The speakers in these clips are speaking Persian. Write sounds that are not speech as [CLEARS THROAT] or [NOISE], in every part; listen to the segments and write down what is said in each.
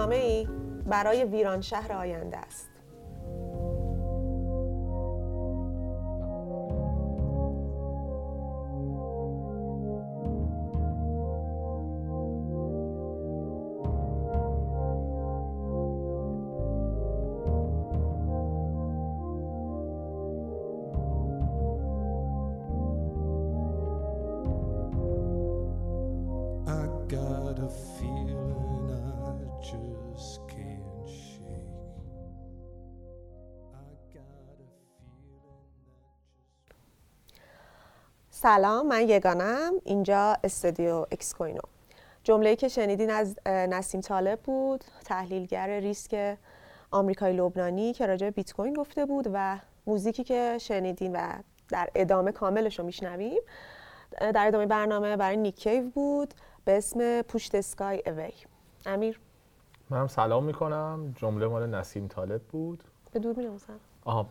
نامه ای برای ویران شهر آینده است. سلام من یگانم اینجا استودیو Excoino جمله‌ای که شنیدین از نسیم طالب بود تحلیلگر ریسک آمریکایی لبنانی که راجع به بیت کوین گفته بود و موزیکی که شنیدین و در ادامه کاملش رو میشنویم. در ادامه برنامه برای Nick Cave بود به اسم Push the Sky Away. امیر؟ منم سلام می‌کنم. جمله مال نسیم طالب بود. به دوربین آها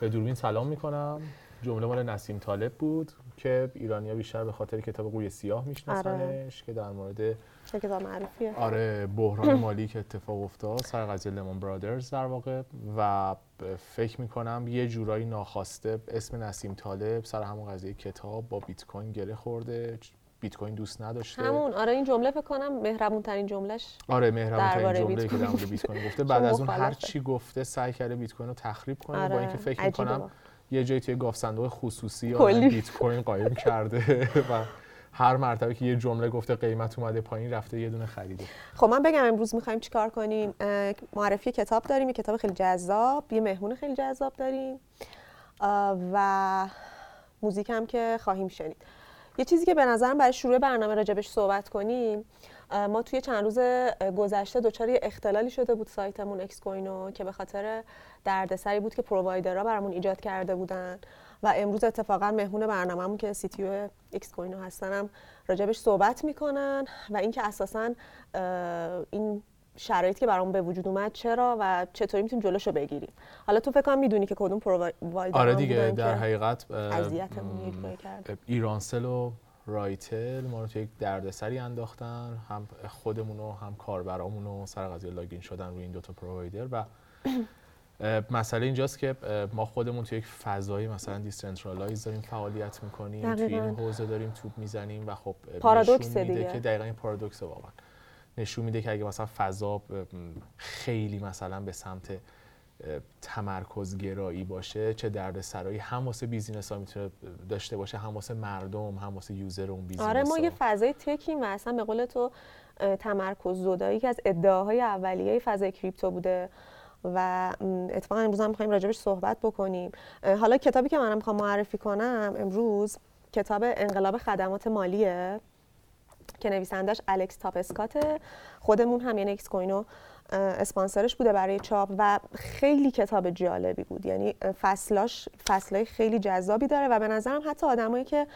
به دوربین سلام می‌کنم. جمله مال نسیم طالب بود. که ایرانیا بیشتر به خاطر کتاب قوی سیاه میشناسنش آره. که در مورد کتاب معروفیه. آره بحران مالی که اتفاق افتاد سر قضیه لمون برادرز در واقع. و فکر می‌کنم یه جورایی ناخواسته اسم نسیم طالب سر همون قضیه کتاب با بیت کوین گره خورده. بیت کوین دوست نداشته. همون آره این جمله فکر کنم مهربون ترین جملهش آره مهربون ترین جمله که در مورد بیت کوین گفته. بعد از اون هر چی گفته سعی کرده بیت کوین رو تخریب کنه آره. با اینکه فکر می‌کنم یه جایی توی گاف صندوق خصوصی بیت کوین قایم کرده و هر مرتبه که یه جمله گفته قیمت اومده پایین رفته یه دونه خریده. خب من بگم امروز می‌خوایم چیکار کنیم؟ معرفی کتاب داریم یه کتاب خیلی جذاب یه مهمون خیلی جذاب داریم و موزیک هم که خواهیم شنید. یه چیزی که به نظرم برای شروع برنامه راجبش صحبت کنیم ما توی چند روز گذشته دچار اختلالی شده بود سایتمون اکس کوینو که به خاطر دردسری بود که provider ها برامون ایجاد کرده بودن. و امروز اتفاقا مهمون برنامه‌مون که CTO ایکس کوینو هستنم راجبش صحبت می‌کنن و اینکه اساسا این شرایطی که برامون به وجود اومد چرا و چطوری می‌تونیم جلوشو بگیریم. حالا تو فکر کنم می‌دونی که کدوم provider آره دیگه در حقیقت ایرانسل و رایتل ما رو توی یک دردسری انداختن هم خودمون و هم کاربرامون رو سر قضیه login شدن روی این دوتا provider و [CLEARS THROAT] مسئله اینجاست که ما خودمون توی یک فضایی مثلا decentralize داریم فعالیت می‌کنیم توی این حوزه داریم توپ می‌زنیم و خب پارادوکس دیگه که دقیقا این پارادوکس واقعا. نشون میده که اگه مثلا فضا خیلی مثلا به سمت تمرکز گرایی باشه چه درد سرایی هم واسه business ها می‌تونه داشته باشه هم واسه مردم هم واسه user اون business آره ما یه فضای tech ایم و اصلا به قول تو تمرکز زدایی که از ادعاهای اولیه فضای crypto بوده و اتفاقا امروز هم می‌خوایم راجبش صحبت بکنیم. حالا کتابی که منم می‌خوام معرفی کنم امروز کتاب انقلاب خدمات مالیه که نویسندش الکس تاپسکات خودمون هم یعنی اکس کوینو اسپانسرش بوده برای چاپ و خیلی کتاب جالبی بود. یعنی فصلاش فصلای خیلی جذابی داره و به نظرم حتی آدمایی که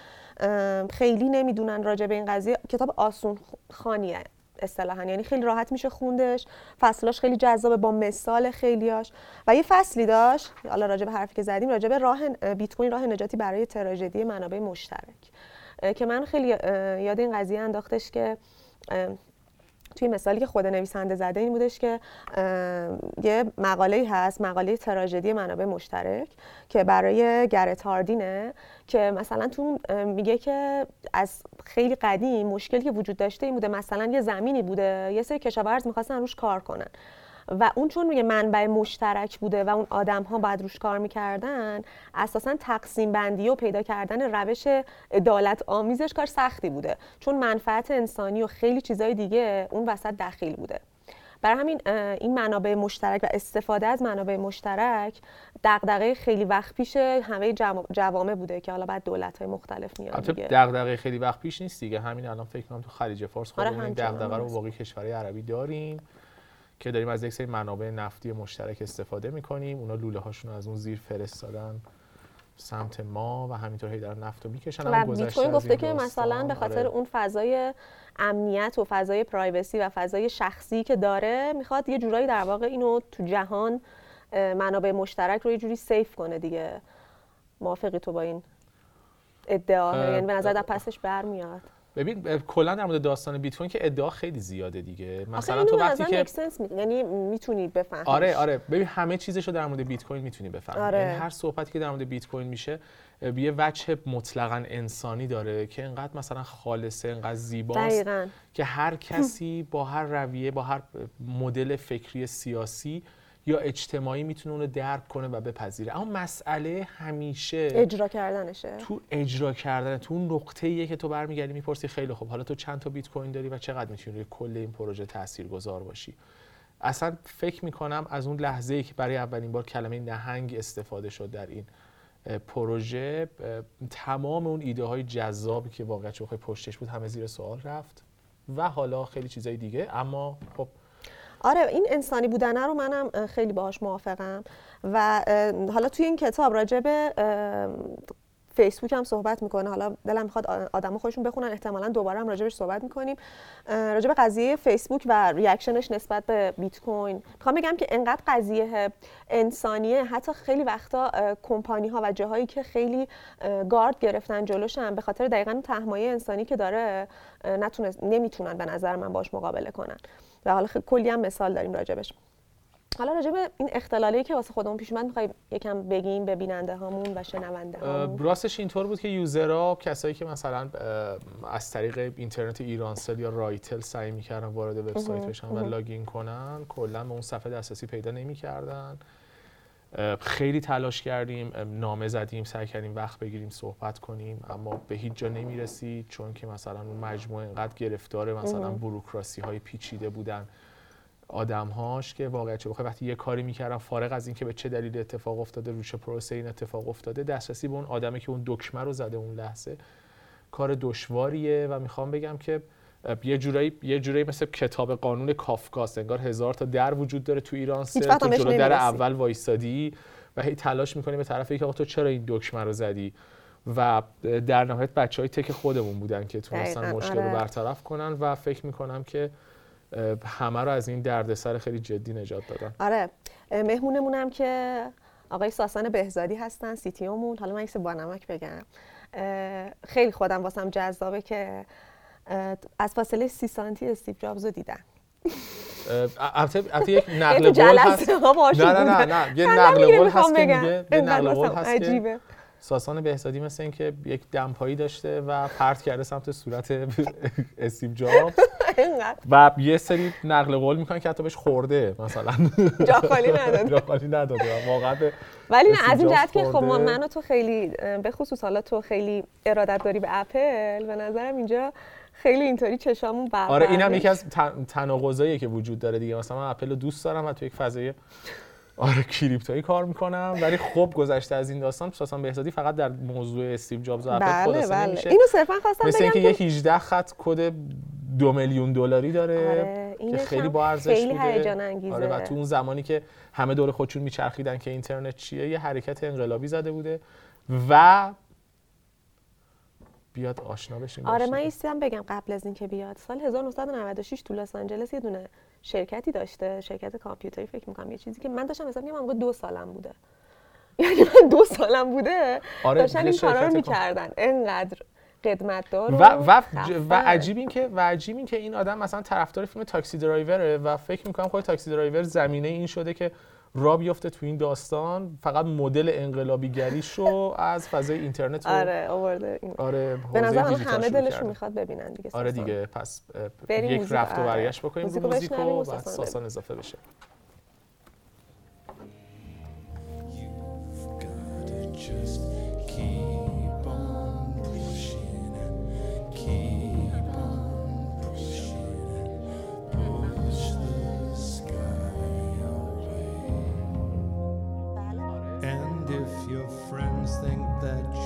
خیلی نمی‌دونن راجع به این قضیه کتاب آسون خانیه اصطلاحا. یعنی خیلی راحت میشه خوندش. فصلاش خیلی جذابه با مثال خیلیاش. و یه فصلی داشت حالا راجع به حرفی که زدیم راجع به راه بیت کوین راه نجاتی برای تراژدی منابع مشترک. که من خیلی یاد این قضیه انداختش که توی مثالی که خود نویسنده زده این بودش که یه مقاله هست مقاله تراژدی منابع مشترک که برای گرت هاردینه که مثلا تو میگه که از خیلی قدیم مشکلی که وجود داشته این بوده مثلا یه زمینی بوده یه سری کشاورز می‌خواستن روش کار کنن. و اون چون میگه منبع مشترک بوده و اون آدم ها باید روش کار می‌کردن اساسا تقسیم بندی و پیدا کردن روش عدالت آمیزش کار سختی بوده. چون منفعت انسانی و خیلی چیزای دیگه اون وسط دخیل بوده. برای همین این منابع مشترک و استفاده از منابع مشترک دغدغه خیلی وقت پیش همه جوامع بوده که حالا بعد دولت های مختلف میاد دیگه. دغدغه خیلی وقت پیش نیست دیگه. همین الان فکر کنم تو خلیج فارس خودمون آره دغدغه رو واقعی کشورهای عربی داریم. که داریم از یک سری منابع نفتی مشترک استفاده می‌کنیم. اونا لوله هاشون از اون زیر فرستادن سمت ما و همینطور هی در نفت رو می‌کشن. و بیت گفته که مثلا به خاطر آره. اون فضای امنیت و فضای پرایوسی و فضای شخصی که داره می‌خواد یه جورایی در واقع اینو تو جهان منابع مشترک رو یه جوری سیف کنه دیگه. موافقی تو با این ادعا؟ یعنی به نظر در پسش برمیاد. ببین کلا در مورد داستان بیت کوین که ادعا خیلی زیاده دیگه. مثلا تو وقتی که یعنی می‌تونی بفهمی آره آره. ببین همه چیزشو در مورد بیت کوین می‌تونی بفهمی. آره. یعنی هر صحبتی که در مورد بیت کوین میشه یه وجه مطلقا انسانی داره که انقدر مثلا خالصه انقدر زیباست که هر کسی با هر رویه با هر مدل فکری سیاسی یا اجتماعی می‌تونه اونو درک کنه و بپذیره. اما مسئله همیشه اجرا کردنشه. تو اجرا کردن تو اون نقطه ایه که تو برمیگردی می‌پرسی خیلی خوب. حالا تو چند تا بیت کوین داری و چقدر می‌تونی روی کل این پروژه تاثیرگذار باشی؟ اصلا فکر می‌کنم از اون لحظه ای که برای اولین بار کلمه نهنگ استفاده شد در این پروژه تمام اون ایده های جذابی که واقعا چوخه پشتش بود همه زیر سوال رفت و حالا خیلی چیزای دیگه. اما خب آره این انسانی بودنه رو منم خیلی باهاش موافقم. و حالا توی این کتاب راجع به فیسبوک هم صحبت می‌کنه. حالا دلم می‌خواد آدما خودشون بخونن. احتمالا دوباره هم راجبش صحبت می‌کنیم. راجع به قضیه فیسبوک و ریاکشنش نسبت به بیت کوین. می‌خوام بگم که انقدر قضیه انسانیه. حتی خیلی وقتا کمپانی ها و جاهایی که خیلی گارد گرفتن جلوشن به خاطر دقیقا تهمایه انسانی که داره نمی‌تونن به نظر من باش مقابله کنن. و حالا کلی هم مثال داریم راجبش. حالا راجع به این اختلالی که واسه خودمون پیش اومد می‌خوای یکم بگیم به بیننده هامون و شنونده هامون؟ راستش اینطور بود که user ها کسایی که مثلا از طریق اینترنت ایرانسل یا رایتل سعی می‌کردن وارد وبسایت بشن و login کنن کلا به اون صفحه دسترسی پیدا نمی‌کردن. خیلی تلاش کردیم نامه زدیم سعی کردیم وقت بگیریم صحبت کنیم اما به هیچ جا نمی‌رسید. چون که مثلا اون مجموعه انقدر گرفتار مثلا بروکراسی های پیچیده بودن آدمهاش که واقعا چه بخوای وقتی یه کاری می‌کردم فارغ از اینکه به چه دلیل اتفاق افتاده روش پروسه این اتفاق افتاده دسترسی به اون آدمی که اون دکمه رو زده اون لحظه کار دشواریه. و می‌خوام بگم که یه جورایی یه جورایی مثل کتاب قانون کافکاست انگار هزار تا در وجود داره تو ایران سه تو جلو در اول وایستادی و هی تلاش می‌کنی به طرف که تو چرا این دکمه رو زدی؟ و در نهایت بچه های tech خودمون بودن که تونستن مشکل رو آره. برطرف کنن و فکر می‌کنم که همه رو از این دردسر خیلی جدی نجات دادن. آره. مهمونمون هم که آقای ساسان بهزادی هستن CTO مون حالا من با نمک بگم. خیلی خودم واسم جذابه که از فاصله سی سانتی استیو جابز رو دیدن البته یک نقل قول هست. نه نه نه نه. یه نقل قول هست که میگه. یه نقل قول هست که ساسان بهزادی مثل اینکه یک دمپایی داشته و پرت کرده سمت صورت [LAUGHS] استیو جابز. و یه سری نقل قول می‌کنن که حتی بهش خورده مثلا. جا خالی نداده [LAUGHS] جا خالی نداده واقعا ولی نه از این جهت که خب من و تو خیلی به خصوص حالا تو خیلی ارادت داری به اپل به نظرم اینجا خیلی اینطوری چشامون بر آره اینم یکی از تناقضاییه که وجود داره دیگه. مثلا من اپل رو دوست دارم و تو یک فضای آره کریپتویی کار می‌کنم. ولی خب گذشته از این داستان ساسان بهزادی فقط در موضوع استیو جابز و اپل بله بله. اینو صرفا خواستم مثل اینکه یه 18 خط کد دو میلیون دلاری داره آره. که خیلی با ارزش خیلی هیجان انگیزه. آره و تو اون زمانی که همه دور خودشون میچرخیدن که اینترنت چیه یه حرکت انقلابی زده بوده و بیاد آشنا بشیم آره من ایستم بگم قبل از اینکه بیاد. سال 1996 تو لس آنجلس یه دونه شرکتی داشته شرکت کامپیوتری فکر می‌کنم یه چیزی که من داشتم حساب می‌کنم دو سالم بوده. یعنی من دو سالم بوده. آره داشتن این کارا رو می‌کردن. انقدر قدمتدار و و, و عجیب این که و عجیب این که این آدم مثلا طرفدار فیلم تاکسی درایوره و فکر می‌کنم خود تاکسی درایور زمینه این شده که را بیفته تو این داستان فقط مدل انقلابی گریشو از فضای اینترنت آره آورده. آره به نظر همه دلشون می‌خواد ببینن دیگه آره دیگه پس یک رفت و آره. برگشت بکنیم موزیکو, موزیکو و ساسان اضافه بشه.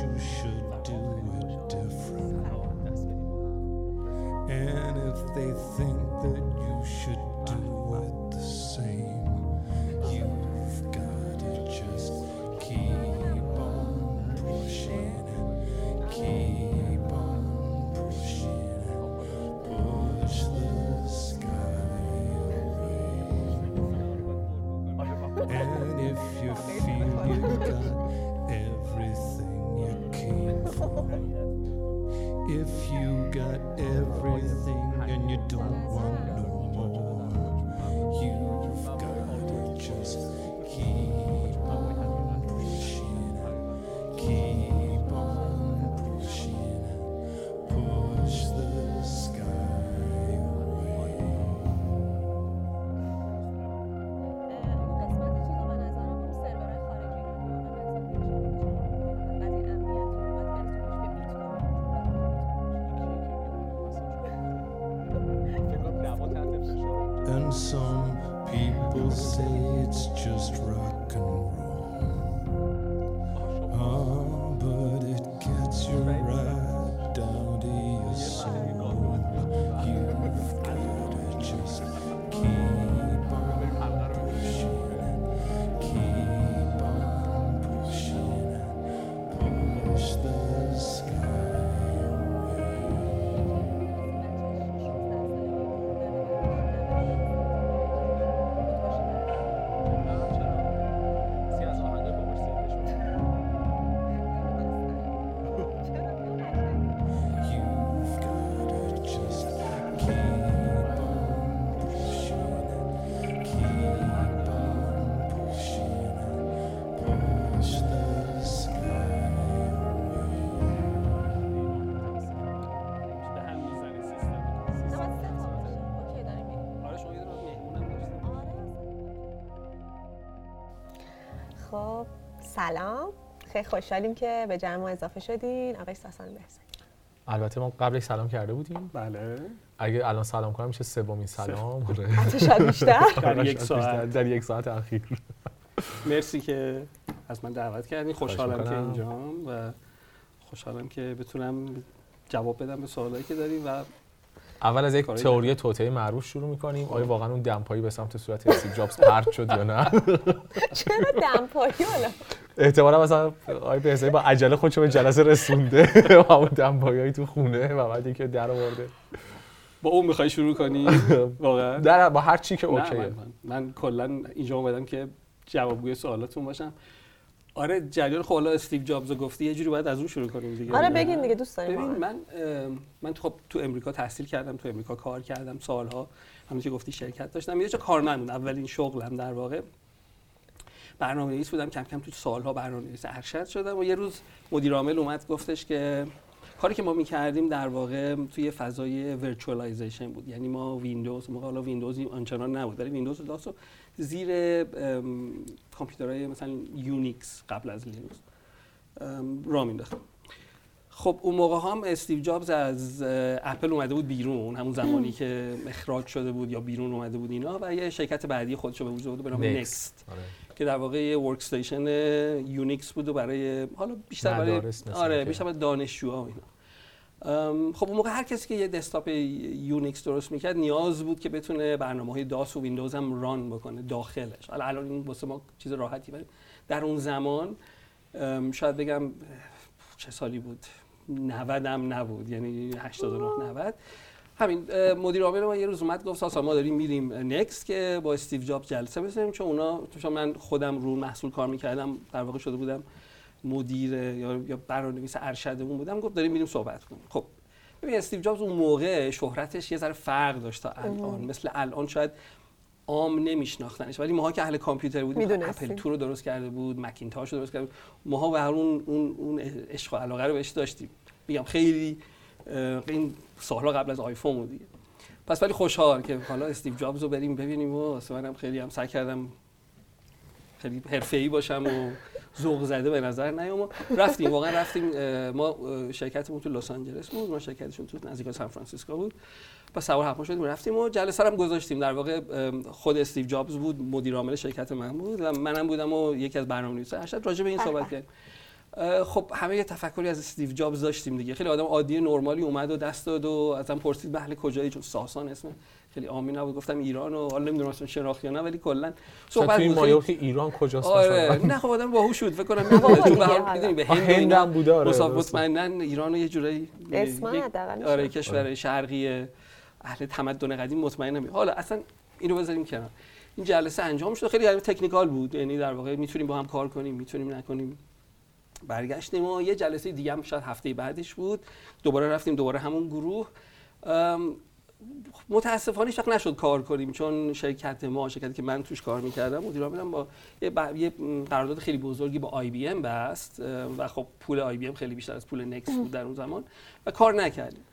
you should do it different. And if they think American خیلی خوشحالیم که به جمع ما اضافه شدین. آقای ساسان بهزاد البته ما قبلش سلام کرده بودیم. بله. اگه الان سلام کنم میشه سومین سلام. آره. شاید بیشتر. [LAUGHS] در یک ساعت. در یک ساعت اخیر. مرسی که از من دعوت کردین. خوشحالم که. اینجام و خوشحالم که بتونم جواب بدم به سوالایی که داریم و اول از یک تئوری توطئه معروف شروع می‌کنیم. آیا واقعا اون دمپایی به سمت صورت استیو جابز پرت شد یا نه؟ [LAUGHS] چرا دمپایی؟ حالا [LAUGHS] احتمالا مثلا آقای بهزادی با عجله خودشو به جلسه رسونده. [LAUGHS] و اون دمپایی تو خونه و بعد رو در آورده. با اون می‌خوای شروع کنی؟ [LAUGHS] واقعا. در با هر چی که اوکیه. من, من, من کلا اینجا اومدم که جوابگوی سوالاتون باشم. آره جریان خب حالا استیو جابز گفتی یه جوری باید از اون شروع کنیم دیگه. آره بگین دیگه دوست داریم. ببین. من من خب تو امریکا تحصیل کردم تو امریکا کار کردم سالها همون که گفتی شرکت داشتم. یه جا کارمند اولین شغلم در واقع. برنامه نویس بودم. کم کم تو سالها برنامه نویس ارشد شدم و یه روز مدیر عامل اومد گفتش که کاری که ما می‌کردیم در واقع توی فضای virtualization بود. یعنی ما ویندوز موقع حالا ویندوز آنچنان نبود ولی ویندوز رو زیر ام، کامپیوترهای مثلا یونیکس قبل از لینوکس را مینداختیم خب اون موقع هم استیو جابز از اپل اومده بود بیرون. همون زمانی که اخراج شده بود یا بیرون اومده بود اینا و یه شرکت بعدی خودشو به وجود آورد به نام نکست. که در واقع یه workstation یونیکس بود و برای حالا بیشتر برای آره. بیشتر برای دانشجوها و اینا. خب اون موقع هر کسی که یه desktop یونیکس درست می‌کرد نیاز بود که بتونه برنامه های داس و ویندوز هم run بکنه داخلش. حالا الان این واسه ما چیز راحتی ولی در اون زمان شاید بگم چه سالی بود؟ 90 هم نبود یعنی 89 90 همین مدیر عامل ما یه روز اومد گفت ساسا ما داریم میریم نکست که با استیو جابز جلسه بزنیم چون اونا چون من خودم رو محصول کار می‌کردم در واقع شده بودم مدیر یا یا برنامه‌نویس ارشدمون بودم گفت داریم میریم صحبت کنیم. خب ببین استیو جابز اون موقع شهرتش یه ذره فرق داشت تا الان. مثل الان شاید عام نمیشناختنش ولی ماها که اهل کامپیوتر بودیم. اپل تو رو درست کرده بود مکینتاش رو درست کرده بود. ماها به هر اون اون اون عشق و علاقه رو بهش داشتیم. میگم خیلی این سالها قبل از آیفون بود دیگه. پس ولی خوشحال که حالا استیو جابز رو بریم ببینیم و واسه منم خیلی هم سعی کردم خیلی حرفه‌ای باشم و ذوق زده به نظر نیام و رفتیم واقعا رفتیم ما شرکتمون تو لس آنجلس بود ما شرکتشون تو نزدیک سان فرانسیسکو بود. پس سوار هواپیما شدیم رفتیم و جلسه هم گذاشتیم. در واقع خود استیو جابز بود مدیر عامل شرکت من بود و منم بودم و یکی از برنامه‌نویسا ارشد راجع به این به صحبت به. کردیم. خب همه یه تفکری از استیو جابز داشتیم دیگه. خیلی آدم عادی نرمالی اومد و دست داد و ازم پرسید به اهل کجایی؟ چون ساسان اسم خیلی عامی نبود. گفتم ایران و حالا نمی‌دونم اصلا شناخت یا نه ولی کلا صحبت بود. خیلی- که ایران کجاست؟ آره؟ نه خب آدم باهوش بود. فکر کنم [LAUGHS] دیگه به هر. می‌دونی به هند هم بوده آره. مطمئنا ایران یه جورایی آره. کشور شرقی اهل تمدن قدیم مطمئنم. حالا اصلا اینو بذاریم کنار. این جلسه انجام شد. خیلی تکنیکال بود. یعنی در واقع می‌تونیم با هم کار کنیم می‌تونیم نکنیم. برگشتیم و یه جلسه دیگه هم شاید هفته بعدش بود. دوباره رفتیم دوباره همون گروه. متاسفانه هیچ نشد کار کنیم چون شرکت ما شرکتی که من توش کار می‌کردم مدیر عاملم با یه, یه قرارداد خیلی بزرگی با آی بی ام بست. و خب پول آی بی ام خیلی بیشتر از پول نکست بود در اون زمان و کار نکردیم.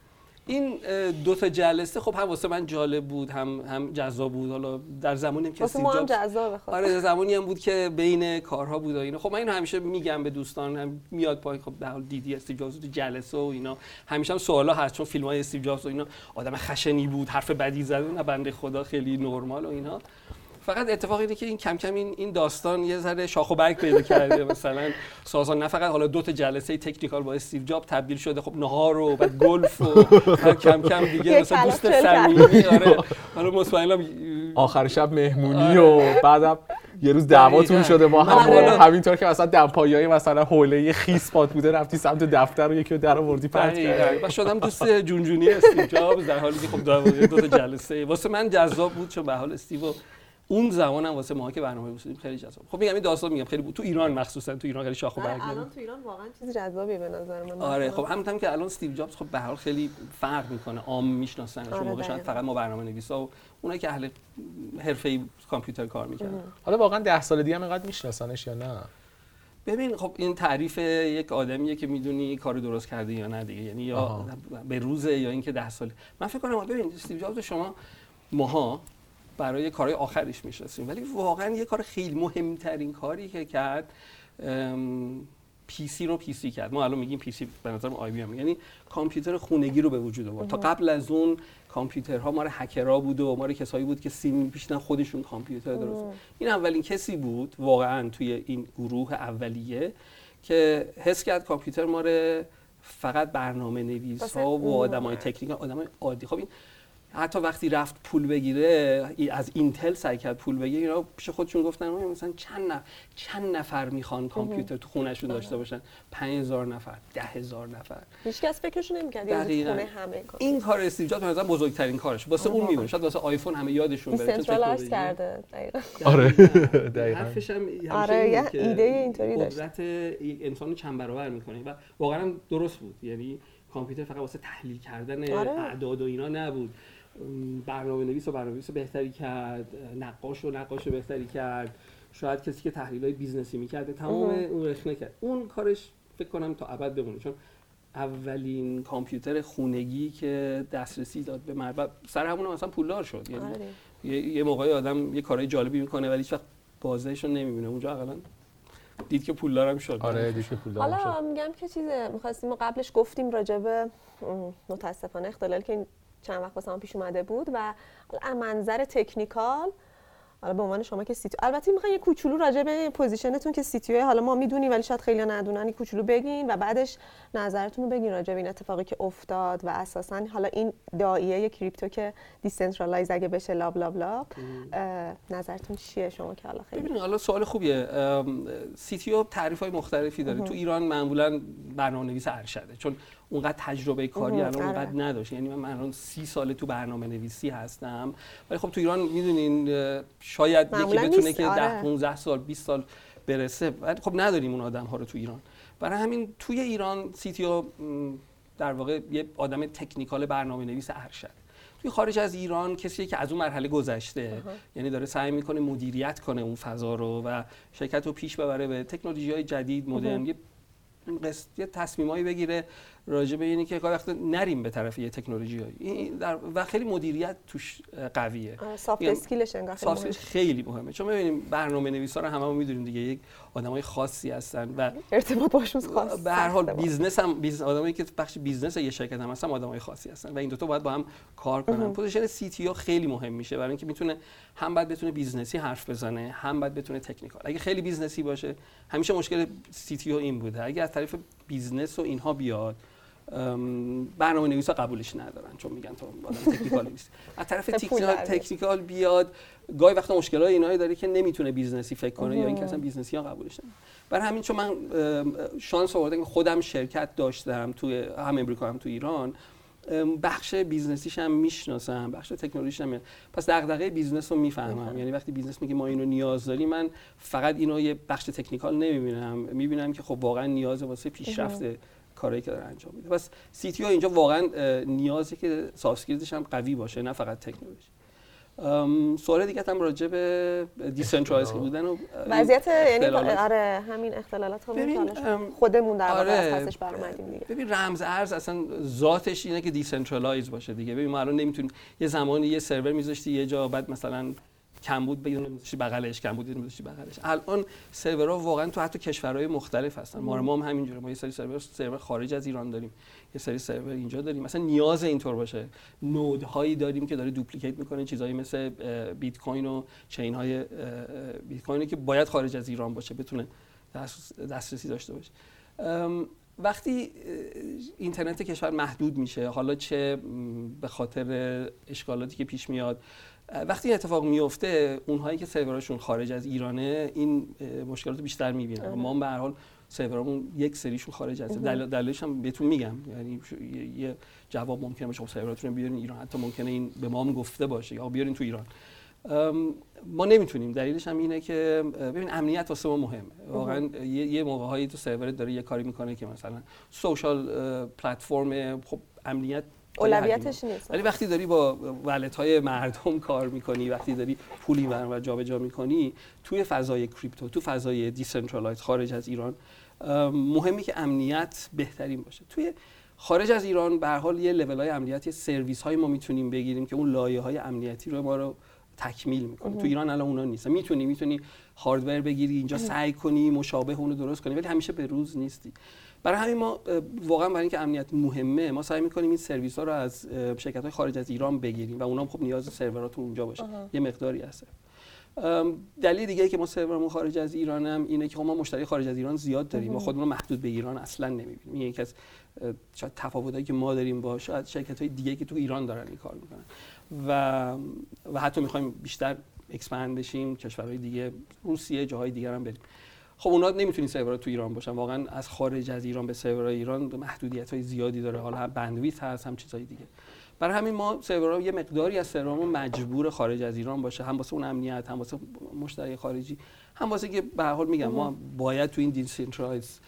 این دو تا جلسه خب هم واسه من جالب بود هم هم جذاب بود. حالا در زمانی که واسه ما هم جابز- جذابه خب. آره زمانی هم بود که بین کارها بود و اینا. خب من اینو همیشه میگم به دوستان هم میاد پایین خب به حال دیدی استیو جابز تو جلسه و اینا. همیشه هم سوالا هست چون فیلم های استیو جابز و اینا آدم خشنی بود حرف بدی زد نه بنده خدا خیلی نرمال و اینا. فقط اتفاق اینه که این کم کم این این داستان یه ذره شاخ و برگ پیدا کرده [LAUGHS] مثلا ساسان نه فقط حالا دو تا جلسه technical با استیو جابز تبدیل شده خب نهار و بعد گلف و کم کم دیگه مثلا دوست. صمیمی آره حالا مطمئنم آخر شب مهمونی آره. و بعدم یه روز دعواتون. شده با هم آره. همینطور که مثلا دمپایی مثلا حوله خیس پات بوده رفتی سمت دفتر و یکی رو در آوردی پرت کردی شدم دوست جونجونی استیو جابز در حالی که خب دو دو تا جلسه واسه من جذاب بود چون به حال استیو اون زمان هم واسه ما که برنامه بودیم خیلی جذاب خب میگم این داستان میگم خیلی بود تو ایران مخصوصا تو ایران خیلی شاخ و برگ آره، الان. تو ایران واقعا چیز جذابی به نظر من آره. خب همون که الان استیو جابز خب به هر حال خیلی فرق می‌کنه عام می‌شناسن چون آره، موقع شاید. فقط ما برنامه نویسا و اونایی که اهل حرفه‌ای کامپیوتر کار می‌کردن حالا واقعا ده سال دیگه هم اینقدر میشناسنش یا نه ببین خب این تعریف یک آدمیه که می‌دونی کار درست کرده یا نه دیگه یعنی یا آها. به روزه یا اینکه ده ساله من فکر کنم ببین استیو جابز شما ماها برای کارهای آخرش می‌شناسیم. ولی واقعا یه کار خیلی مهمترین کاری که کرد PC رو PC کرد. ما الان میگیم PC به نظرم آی بی ام. یعنی کامپیوتر خونگی رو به وجود آورد. تا قبل از اون کامپیوترها مال هکرها بود و مال کسایی بود که سیم میپیچیدن خودشون کامپیوتر درست. این اولین کسی بود واقعا توی این گروه اولیه که حس کرد کامپیوتر مال فقط برنامه نویس ها و. آدم های technical آدم عادی. خب این حتی وقتی رفت پول بگیره از اینتل سعی کرد پول بگیره اینا پیش خودشون گفتن "آقا مثلا چند نفر چند نفر می‌خوان کامپیوتر تو خونهشون داشته باشن 5000 نفر 10000 نفر هیچ کس فکرشو نمی‌کرد روز دقیقاً. خونه همه کار این کار استیو جابز نظرم بزرگترین کارش واسه اون. میمونه شاید واسه آیفون همه یادشون بره تکنولوژی. کرده دقیقاً. [LAUGHS] آره. [LAUGHS] دقیقاً. حرفش هم همیشه آره، این یه ایده اینطوری داشت. قدرت انسان رو چند برابر می‌کنه و واقعا درست بود یعنی کامپیوتر فقط واسه تحلیل کردن آره. اعداد و اینا نبود برنامه نویس و برنامه نویس بهتری کرد نقاش و نقاش بهتری کرد. شاید کسی که تحلیل های business ی می‌کرده تمام. اون رخنه کرد. اون کارش فکر کنم تا ابد بمونه چون اولین کامپیوتر خونگی که دسترسی داد به مردم سر همون هم مثلا پولدار شد. یعنی آره. یه, یه موقعی آدم یه کارهای جالبی می‌کنه ولی هیچ وقت رو نمی‌بینه. اونجا اقلا دید که پولدارم شد. آره دیگه پول دارم حالا شد. میگم که چیز می‌خواستیم قبلش گفتیم راجع به ام، متاسفانه اختلالی که این چند وقت واسه پیش اومده بود و منظر technical حالا به عنوان شما که CTO البته می‌خوام یه کوچولو راجع به position تون که CTO حالا ما می‌دونیم ولی شاید خیلی ندونن یه کوچولو بگین و بعدش نظرتون رو بگین راجع به این اتفاقی که افتاد و اساسا حالا این دایره crypto که decentralize اگه بشه بلا بلا بلا نظرتون چیه شما که حالا خیلی؟ ببینید حالا سوال خوبیه. CTO تعریف های مختلفی داره. تو ایران معمولا برنامه نویس ارشده. چون اونقدر تجربه کاری الان آره. اونقدر نداشت. یعنی من الان سی ساله تو برنامه نویسی هستم. ولی خب تو ایران می‌دونین شاید یکی بتونه که آره. 10 15 سال 20 سال برسه. ولی خب نداریم اون آدم ها رو تو ایران. برای همین توی ایران سی تی در واقع یه آدم تکنیکال برنامه نویس ارشد. توی خارج از ایران کسی که از اون مرحله گذشته یعنی داره سعی می‌کنه مدیریت کنه اون فضا رو و شرکت رو پیش ببره به تکنولوژی های جدید مدرن یه قسط یه تصمیمایی بگیره. راجع به اینی که وقتا نریم به طرف یه تکنولوژی این در و خیلی مدیریت توش قویه. soft skill ش انگار خیلی. خیلی مهمه. چون ببینیم برنامه نویسا رو همه می‌دونیم دیگه یک آدمای خاصی هستن و ارتباط باشون خاص به هر حال. business هم biz آدمایی که بخش business یه شرکت هم هستن آدمای خاصی هستن و این دوتا باید با هم کار کنن. position CTO خیلی مهم میشه برای اینکه می‌تونه هم باید بتونه business ی حرف بزنه هم باید بتونه technical. اگه خیلی business ی باشه همیشه مشکل CTO این بوده. اگه از طریق business و اینها بیاد برنامه نویسا قبولش ندارن چون میگن تو آدم technical نیست از طرف technical بیاد گاهی وقتا مشکلات اینایی داره که نمی‌تونه business ی فکر کنه یا اینکه اصلا business ی ها قبولش نمی‌کنه برای همین چون من شانس آوردم که خودم شرکت داشتم توی هم امریکا هم تو ایران بخش business یش هم می‌شناسم بخش تکنولوژیش هم. پس دغدغه business رو می‌فهمم. یعنی وقتی business میگه ما اینو نیاز داریم من فقط اینو یه بخش technical نمی‌بینم. می‌بینم که خب واقعا نیاز واسه پیشرفت کاری که داره انجام میده پس CTO اینجا واقعا اه، نیازه که soft هم قوی باشه نه فقط تکنولوژی ام، سوال دیگه هم راجع به decentralize بودن و وضعیت یعنی اختلالات. آره همین اختلالات هم خودمون در واقع آره. برآمدیم دیگه ببین رمز ارز اصلا ذاتش اینه که decentralize باشه دیگه ببین ما الان نمی‌تونیم یه زمانی یه سرور میذاشتی یه جا بعد مثلا کم بود یه دونه میذاشتی بغلش کم بود میذاشتی بغلش. الان سرورها واقعا تو حتی کشورهای مختلف هستن. ما ما هم همینجوره ما یه سری server server خارج از ایران داریم. یه سری سرور اینجا داریم. مثلا نیاز اینطور باشه. node هایی داریم که داره duplicate می‌کنه چیزایی مثل بیت کوین و chain های اه، اه، بیت کوینی که باید خارج از ایران باشه بتونه دست- دسترسی داشته باشه. وقتی اینترنت کشور محدود میشه حالا چه به خاطر اشکالاتی که پیش میاد وقتی این اتفاق میفته اونهایی که سروراشون خارج از ایرانه این مشکلات رو بیشتر می‌بینن. آره. ما به هر حال سرورامون یک سریشون خارج از دل... دلیلش هم بهتون میگم. یعنی یه- جواب ممکنه باشه. خب سروراتون رو بیارین ایران. حتی ممکنه این به ما هم گفته باشه. یا بیارین تو ایران. ما نمی‌تونیم. دلیلش هم اینه که ببین امنیت واسه ما مهمه. واقعا یه, یه موقع هایی تو سرورت داره یه کاری می‌کنه که مثلا social platform خب امنیت اولویتش نیست ولی وقتی داری با wallet های مردم کار می‌کنی وقتی داری پولی و جابجا می‌کنی توی فضای crypto تو فضای decentralize خارج از ایران مهمه که امنیت بهترین باشه. توی خارج از ایران به حال یه لول های امنیتی سرویس هایی ما می‌تونیم بگیریم که اون لایه های امنیتی رو ما رو تکمیل می‌کنه. تو ایران الان اونا نیست. می‌تونی می‌تونی هاردور بگیری اینجا سعی کنی مشابه اونو درست کنی ولی همیشه به روز نیستی. برای همین ما واقعا برای اینکه امنیت مهمه ما سعی می‌کنیم این سرویس ها رو از شرکت های خارج از ایران بگیریم و اونا هم خب نیاز سروراتون اونجا باشه. آها. یه مقداری هست دلیل دیگه ای که ما سرورمون خارج از ایران هم اینه که خب ما مشتری خارج از ایران زیاد داریم ما خودمون محدود به ایران اصلا نمی‌بینیم. این یکی از شاید تفاوتایی که ما داریم با شاید شرکت های دیگه که تو ایران دارن این کار می‌کنن. و و حتی می‌خوایم بیشتر expand بشیم کشورهای دیگه روسیه جاهای دیگر هم بریم. خب اونا نمی‌تونین سرورها تو ایران باشن. واقعا از خارج از ایران به سرورهای ایران محدودیت های زیادی داره. حالا هم bandwidth هست هم چیزهای دیگه. برای همین ما سرورها یه مقداری از سرورمون مجبور خارج از ایران باشه. هم واسه اون امنیت هم واسه مشتری خارجی. هم واسه که به حال میگم ما باید تو این decentralize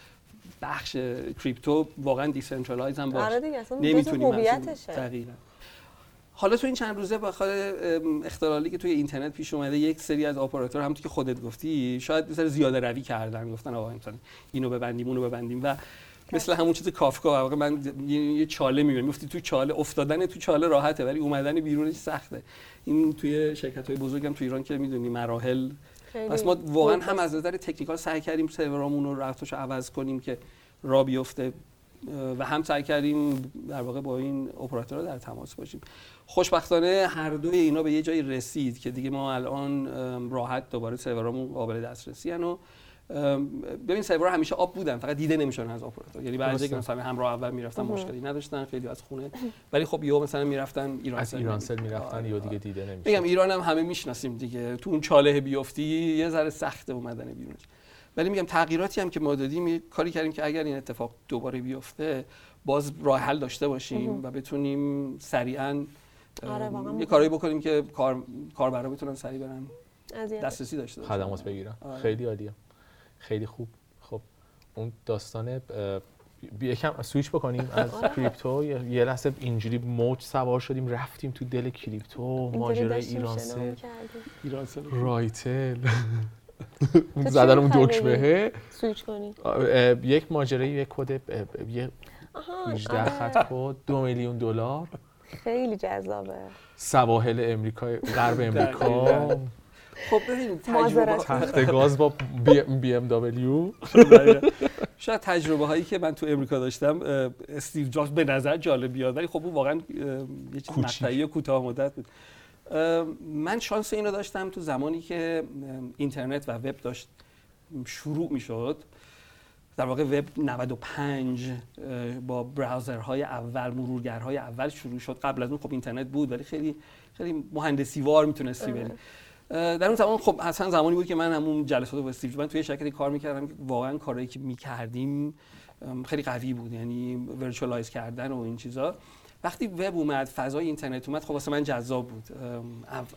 بخش crypto واقعا decentralize هم باشه آره دیگه اصلا نمی‌تونیم دقیقاً. حالا تو این چند روزه بخاطر اختلالی که توی اینترنت پیش اومده یک سری از اپراتور هم که خودت گفتی شاید مثلا زیاده روی کردن گفتن آقا مثلا اینو ببندیم اونو ببندیم و مثل همون چیز کافکا. واقعا من یه, چاله می‌بینم. میفتی تو چاله افتادن تو چاله راحته ولی اومدن بیرونش سخته. این توی شرکت های بزرگم تو ایران که می‌دونی مراحل. پس ما واقعا. هم از نظر تکنیکال سعی کردیم سرورامون رو رفتش عوض کنیم که را بیفته و هم سعی کردیم در واقع با این اپراتورها در تماس باشیم. خوشبختانه هر دوی اینا به یه جایی رسید که دیگه ما الان راحت دوباره سرورامون قابل دسترسی و ببین سرور همیشه آب بودن فقط دیده نمیشن از اپراتور. یعنی بعضی که. مثلا هم راه اول می‌رفتن مشکلی نداشتن خیلی از خونه. ولی خب یهو مثلا می‌رفتن ایران از ایرانسل می‌رفتن. آره، یا دیگه. دیده نمیشه میگم ایران هم همه می‌شناسیم دیگه. تو اون چاله بیفتی یه ذره سخته اومدن بیرونش ولی میگم تغییراتی هم که ما دادیم کاری کردیم که اگر این اتفاق دوباره بیفته باز راه حل داشته باشیم و بتونیم سریعا آره، واقعا یه کاری بکنیم که کار کاربرا بتونن سریع برن. دسترسی داشته باشن. خدمات بگیرن. آره. خیلی عالیه. خیلی خوب. خب اون داستان یکم سویچ بکنیم از آره. کریپتو. یه لحظه اینجوری موج سوار شدیم رفتیم تو دل کریپتو ماجرای ایرانسل. ایرانسل رایتل. [LAUGHS] زدن اون دکمهه سویچ کنیم اه، یک ماجرای یک کد اه، یه آها 18 آره. خط کد دو میلیون دلار. خیلی جذابه. سواحل امریکا غرب امریکا. خب ببین معذرت تجربه تخت گاز با BMW. شاید تجربه هایی که من تو امریکا داشتم استیو جابز به نظر جالب بیاد ولی خب اون واقعا یه چیز. مقطعی و کوتاه مدت بود. من شانس اینو داشتم تو زمانی که اینترنت و وب داشت شروع می‌شد. در واقع وب 95 اه، با براوزرهای اول مرورگرهای اول شروع شد. قبل از اون خب اینترنت بود ولی خیلی خیلی مهندسی وار می‌تونستی بری اه، در اون زمان خب اصلا زمانی بود که من همون جلسات با استیو من توی شرکتی کار می‌کردم که واقعا کارهایی که می‌کردیم خیلی قوی بود. یعنی virtualize کردن و این چیزا. وقتی وب اومد فضای اینترنت اومد خب واسه من جذاب بود.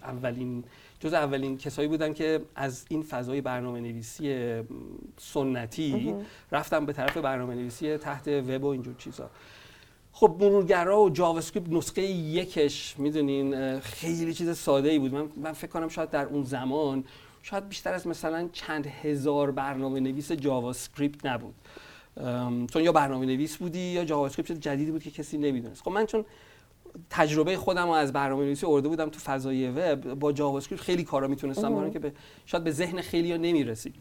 اولین جز اولین کسایی بودن که از این فضای برنامه نویسی سنتی رفتم به طرف برنامه نویسی تحت وب و اینجور چیزا. خب مرورگرا و JavaScript نسخه یکش می‌دونین خیلی چیز ساده ای بود. من, من فکر کنم شاید در اون زمان شاید بیشتر از مثلا چند هزار برنامه نویس JavaScript نبود چون یا برنامه نویس بودی یا JavaScript جدیدی بود که کسی نمی‌دونست. خب من چون تجربه خودم رو از برنامه نویسی آورده بودم تو فضای وب با JavaScript خیلی کارا می‌تونستم بکنم که به شاید به ذهن خیلی نمی‌رسید.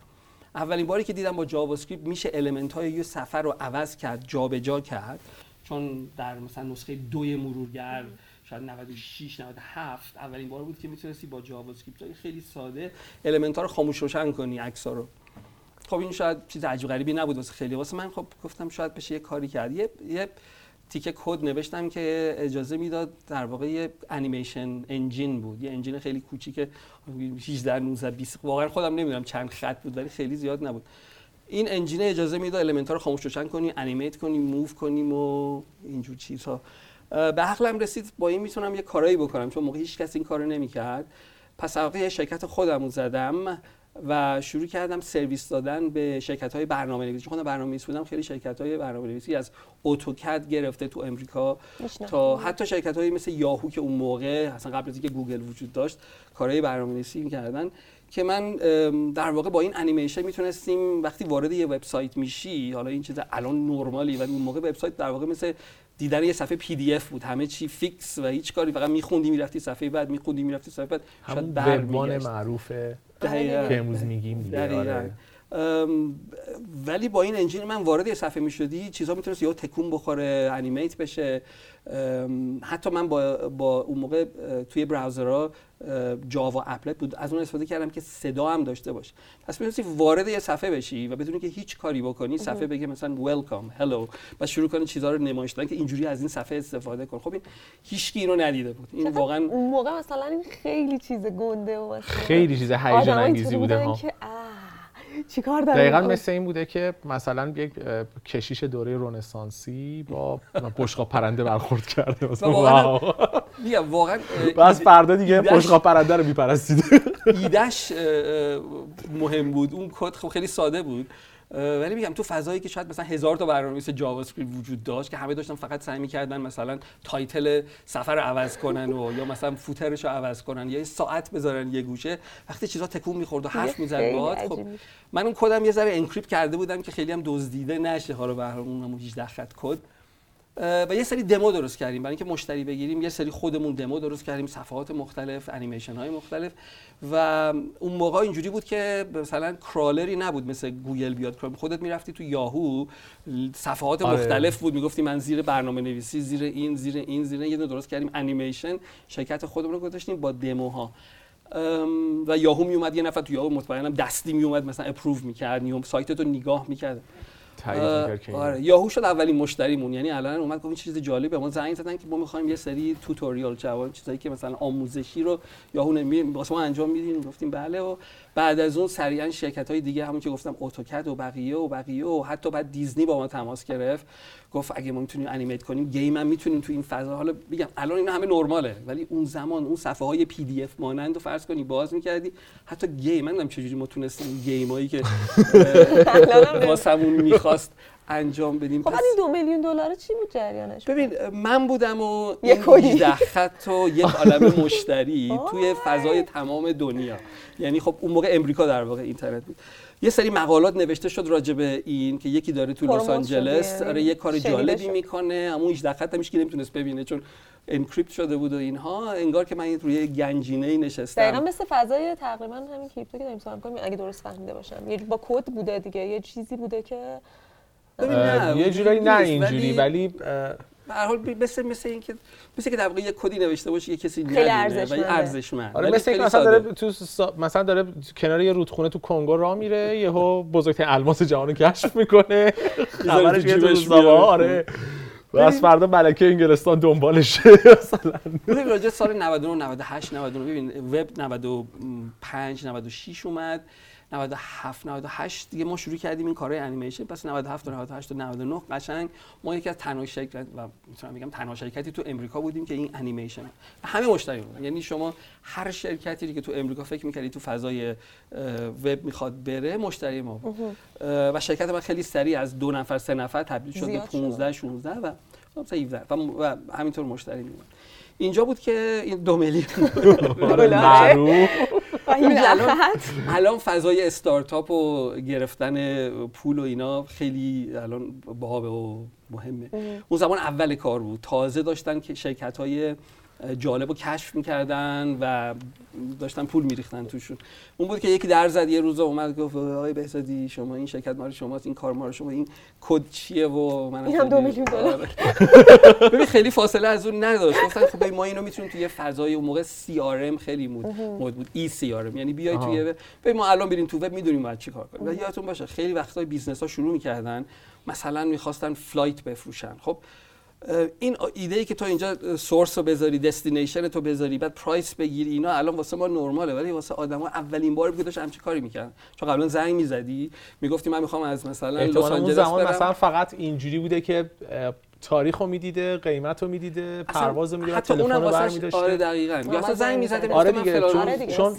اولین باری که دیدم با JavaScript میشه element های یه صفحه رو عوض کرد جابجا کرد. چون در مثلا نسخه دوی مرورگر شاید 96 97 اولین بار بود که می‌تونستی با JavaScript های خیلی ساده element ها رو خاموش روشن کنی عکس‌ها رو. خب این شاید چیز عجیب غریبی نبود واسه خیلی. واسه من خب گفتم شاید بشه یه کاری کرد. یه, یه تیکه کد نوشتم که اجازه می‌داد در واقع یه animation engine بود. یه engine خیلی کوچیک 18 19 20 واقعا خودم نمی‌دونم چند خط بود ولی خیلی زیاد نبود. این engine اجازه می‌داد element رو خاموش روشن کنی animate کنی move کنیم و اینجور چیزها. به عقلم رسید با این می‌تونم یه کارایی بکنم چون موقع هیچ کس این کارو نمی‌کرد. پس در واقع یه شرکت خودم رو زدم. و شروع کردم سرویس دادن به شرکت های برنامه نویسی چون خودم برنامه نویس بودم خیلی شرکت های برنامه نویسی از AutoCAD گرفته تو امریکا؟ تا حتی شرکت های مثل یاهو که اون موقع اصلا قبل از اینکه گوگل وجود داشت کارهای برنامه نویسی می‌کردن. که من در واقع با این انیمیشن می‌تونستیم وقتی وارد یه وبسایت میشی حالا این چیز الان نرماله ولی اون موقع وبسایت در واقع مثل دیدن یه صفحه PDF بود. همه چی fix و هیچ کاری فقط میخوندی می‌رفتی صفحه بعد میخوندی می‌رفتی صفحه بعد. همون برمیگشت. معروف دقیقاً. که امروز میگیم دیگه. ولی با این انجین من وارد یه صفحه می‌شدی چیزها می‌تونست یا تکون بخوره انیمیت بشه. حتی من با, با اون موقع توی براوزرها جاوا اپلت بود. از اون استفاده کردم که صدا هم داشته باشه پس می‌تونستی وارد یه صفحه بشی و بدون که هیچ کاری بکنی صفحه بگه مثلا ویلکام هلو و شروع کنی چیزها رو نمایش دادن که اینجوری از این صفحه استفاده کن. خب این هیچکی اینو ندیده بود. این واقعا اون موقع مثلا این خیلی چیز گنده و خیلی چیز هیجان انگیزی بوده ها. که [LAUGHS] چیکار داره دقیقا؟ مثل این بوده که مثلا یک کشیش دوره رنسانسی با بشقاب پرنده برخورد کرده مثلا واقعاً wow. میگم واقعا پس [LAUGHS] فردا دیگه بشقاب پرنده رو میپرستید اه، مهم بود اون کد خب خیلی ساده بود ولی میگم تو فضایی که شاید مثلا هزار تا برنامه‌نویس JavaScript وجود داشت که همه داشتن فقط سعی می‌کردن مثلا title صفحه رو عوض کنن و یا مثلا footer ش رو عوض کنن یا یه ساعت بذارن یه گوشه وقتی چیزا تکون می‌خورد و حرف می‌زد باهات خب. من اون کدم یه ذره encrypt کرده بودم که خیلی هم دزدیده نشه حالا به هر اون هم 18 خط کد و یه سری دمو درست کردیم. برای اینکه مشتری بگیریم یه سری خودمون دمو درست کردیم صفحات مختلف انیمیشن های مختلف. و اون موقع اینجوری بود که مثلا crawler ی نبود مثل گوگل بیاد crawl خودت می‌رفتی تو یاهو صفحات آره. مختلف بود. می‌گفتی من زیر برنامه نویسی زیر این زیر این زیر این. یه درست کردیم. انیمیشن شرکت خودمون رو گذاشتیم با دموها. و یاهو می اومد یه نفر تو یاهو مطمئنم دستی می اومد مثلا اپروو می‌کرد نیوم سایت رو نگاه می‌کرد. تایید که آره. یاهو شد اولین مشتریمون. یعنی الان اومد گفت این چیز جالبه. ما زنگ زدن که ما می‌خوایم یه سری توتوریال جواب چیزایی که مثلا آموزشی رو یاهو نمی واسه ما انجام میدین گفتیم بله و بعد از اون سریعا شرکت های دیگه همون که گفتم اتوکد و بقیه و بقیه و حتی بعد دیزنی با ما تماس گرفت. گفت اگه ما می‌تونیم animate کنیم game هم می‌تونیم تو این فضا. حالا بگم الان اینا همه نرماله ولی اون زمان اون صفحه های PDF مانند رو فرض کنی باز می‌کردی. حتی game من چجوری ما تونستیم game هایی که [LAUGHS] واسمون می‌خواست انجام بدیم. خب این دو میلیون دلار چی بود جریانش؟ ببین من بودم و. 18 خط و یک عالم [LAUGHS] مشتری. توی فضای تمام دنیا. یعنی خب اون موقع امریکا در واقع اینترنت بود. یه سری مقالات نوشته شد راجع به این که یکی داره تو لس آنجلس. آره یه کار جالبی شد. می‌کنه. اما 18 خط هم کی نمی‌تونست ببینه چون انکریپت شده بود و اینها. انگار که من روی یه گنجینه دقیقا نشستم مثل فضای تقریبا همین کریپتو که داریم صحبت می‌کنیم. اگه درست فهمیده باشم. یه با کد بوده دیگه. یه چیزی بوده که یه جورایی نه اینجوری ولی به هر حال مثل مثل اینکه مثل که در واقع یه کدی نوشته باشه یه کسی خیلی ارزشمند آره مثل اینکه مثلا. داره تو سا... مثلا داره کنار یه رودخونه تو کنگو راه میره یهو بزرگترین الماس جهان رو کشف می‌کنه. [LAUGHS] خبرش میاد تو آره. [LAUGHS] و از فردا ملکه انگلستان دنبالشه مثلا. ببین راجع سال 99 98 99 ببین وب 95 96 اومد. 97 98 دیگه ما شروع کردیم این کارهای انیمیشن پس 97 تا 98 تا 99 قشنگ. ما یکی از تنها شرکت و می‌تونم بگم تنها شرکتی تو امریکا بودیم که این انیمیشن همه مشتری بودن. یعنی شما هر شرکتی که تو امریکا فکر می‌کردی تو فضای وب می‌خواد بره مشتری ما بود. و شرکت من خیلی سریع از دو نفر سه نفر تبدیل شد به زیاد شد. 15 16 و خب 17 و, و همینطور مشتری میومد اینجا بود که این دو میلیون [LAUGHS] معروف. 17 الان-. الان فضای استارتاپ و گرفتن پول و اینا خیلی الان بابه و مهمه. اون زمان اول کار بود. تازه داشتن که شرکت های جالب و کشف می‌کردن و داشتن پول میریختن توشون. اون بود که یکی در زد یه روز اومد گفت آقای بهزادی شما این شرکت مال شماست این کار مال شما این کد چیه و من این هم دو میلیون دلار. آره. ببین خیلی فاصله از اون نداشت. گفتن خب ما اینو می‌تونیم توی فضای اون موقع CRM خیلی مود مود بود. ای CRM یعنی بیای. توی ببین ما الان بریم تو وب می‌دونیم باید چی کار کنیم. و یادتون باشه خیلی وقتای business ها شروع می‌کردن مثلا می‌خواستن flight بفروشن. خب این ایده ای که تو اینجا source رو بذاری destination تو بذاری بعد price بگیری اینا الان واسه ما نرماله ولی واسه آدما اولین بار بود که داشت همچین کاری می‌کردن چون قبلا زنگ می‌زدی می‌گفتی من می‌خوام از مثلا لس آنجلس زمان برم مثلا فقط اینجوری بوده که اه، تاریخ رو می‌دیده قیمت رو می‌دیده پرواز رو می‌دیده حتی تلفن اونم رو برمی‌داشته آره دقیقاً یا اصلا زنگ می‌زدی. آره دیگه چون, آره دیگه، چون.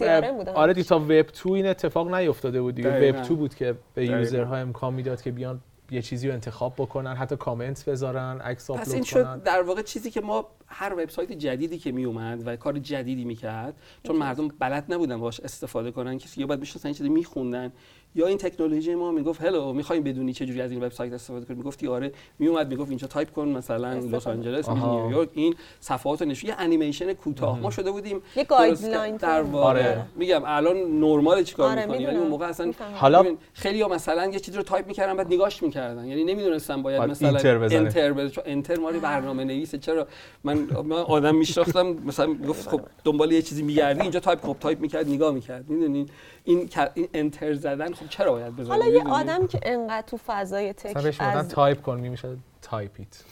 آره دیگه تا web two این اتفاق نیفتاده بود دیگه. web two بود که به. user ها امکان می‌داد که بیان یه چیزی رو انتخاب بکنن حتی کامنت بذارن عکس پس این آپلود شد کنن. در واقع چیزی که ما هر وبسایت جدیدی که می اومد و کار جدیدی می‌کرد چون مردم بلد نبودن باش استفاده کنن کسی یا باید می‌شناسن چیزی میخوندن یا این تکنولوژی ما می‌گفت هلو می‌خوایم بدونی چه جوری از این وبسایت استفاده کنی می‌گفتی آره. میومد می‌گفت اینجا تایپ کن مثلا. لس آنجلس. نیویورک این صفحات نشون. یه انیمیشن کوتاه. ما شده بودیم یه گایدلاین در آره. میگم الان نرمال چیکار آره، می‌کنی؟ ولی می‌دونم. اون موقع اصلا. حالا خیلی ها مثلا یه چیزی رو تایپ می‌کردن بعد نگاش می‌کردن. یعنی نمی‌دونستن باید باید مثلا بزنه. enter بزنه چون enter مال برنامه نویسه چرا؟ من من آدم میشناختم مثلا گفت خب دنبال یه چیزی میگردی اینجا تایپ. خب تایپ می‌کرد نگاه می‌کرد. می‌دونین؟ این enter زدن خب چرا باید بزنی حالا یه؟ آدم که انقدر تو فضای tech از, تایپ کن میشه type it. [LAUGHS]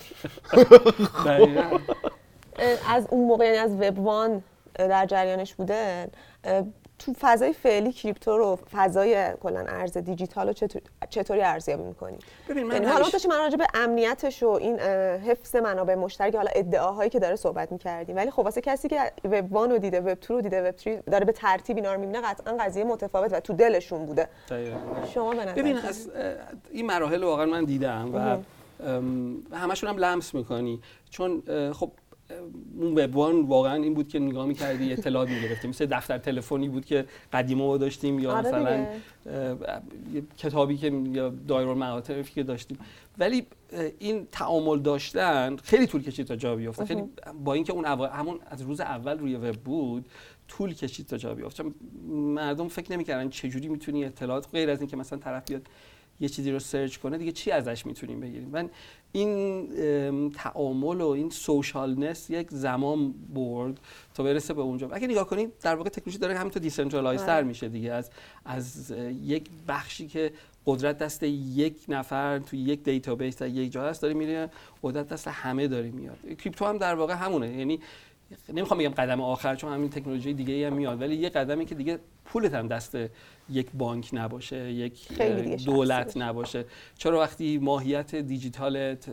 از اون موقع یعنی از web one در جریانش بوده تو فضای فعلی کریپتو رو فضای کلا ارز دیجیتال رو چطور- چطوری ارزیابی می‌کنی؟ ببین من یعنی حالا داشتیم من راجع به امنیتش و این حفظ منابع مشترک حالا ادعاهایی که داره صحبت می‌کردیم. ولی خب واسه کسی که وب وان رو دیده وب 2 رو دیده وب 3 داره به ترتیب اینا رو می‌بینه قطعا قضیه متفاوت و تو دلشون بوده. دقیقاً. شما به نظر ببین از این مراحل واقعا من دیدم و همشون هم لمس می‌کنی. چون خب اون وبوان واقعا این بود که نگاه می‌کردی اطلاعات می‌گرفتی. مثل دفتر تلفنی بود که قدیما ما داشتیم یا آره مثلا کتابی که یا دایره المعاطفی که داشتیم. ولی این تعامل داشتن خیلی طول کشید تا جا بیفته خیلی با اینکه اون اول همون از روز اول روی وب بود طول کشید تا جا بیفته مردم فکر نمی‌کردن چجوری می‌تونی اطلاعات غیر از اینکه مثلا طرف بیاد یه چیزی رو سرچ کنه دیگه چی ازش می‌تونیم بگیریم؟ من این ام، تعامل و این socialness یک زمان برد تا برسه به اونجا. اگه نگاه کنید در واقع تکنولوژی داره همینطور decentralize تر آره. میشه دیگه. از از یک بخشی که قدرت دست یک نفر توی یک database در یک جا هست داره میره قدرت دست همه داره میاد. crypto هم در واقع همونه. یعنی نمی‌خوام بگم قدم آخر چون همین تکنولوژی دیگه ای هم میاد ولی یه قدمی که دیگه پولت هم دست یک بانک نباشه یک دولت. نباشه چرا وقتی ماهیت دیجیتالت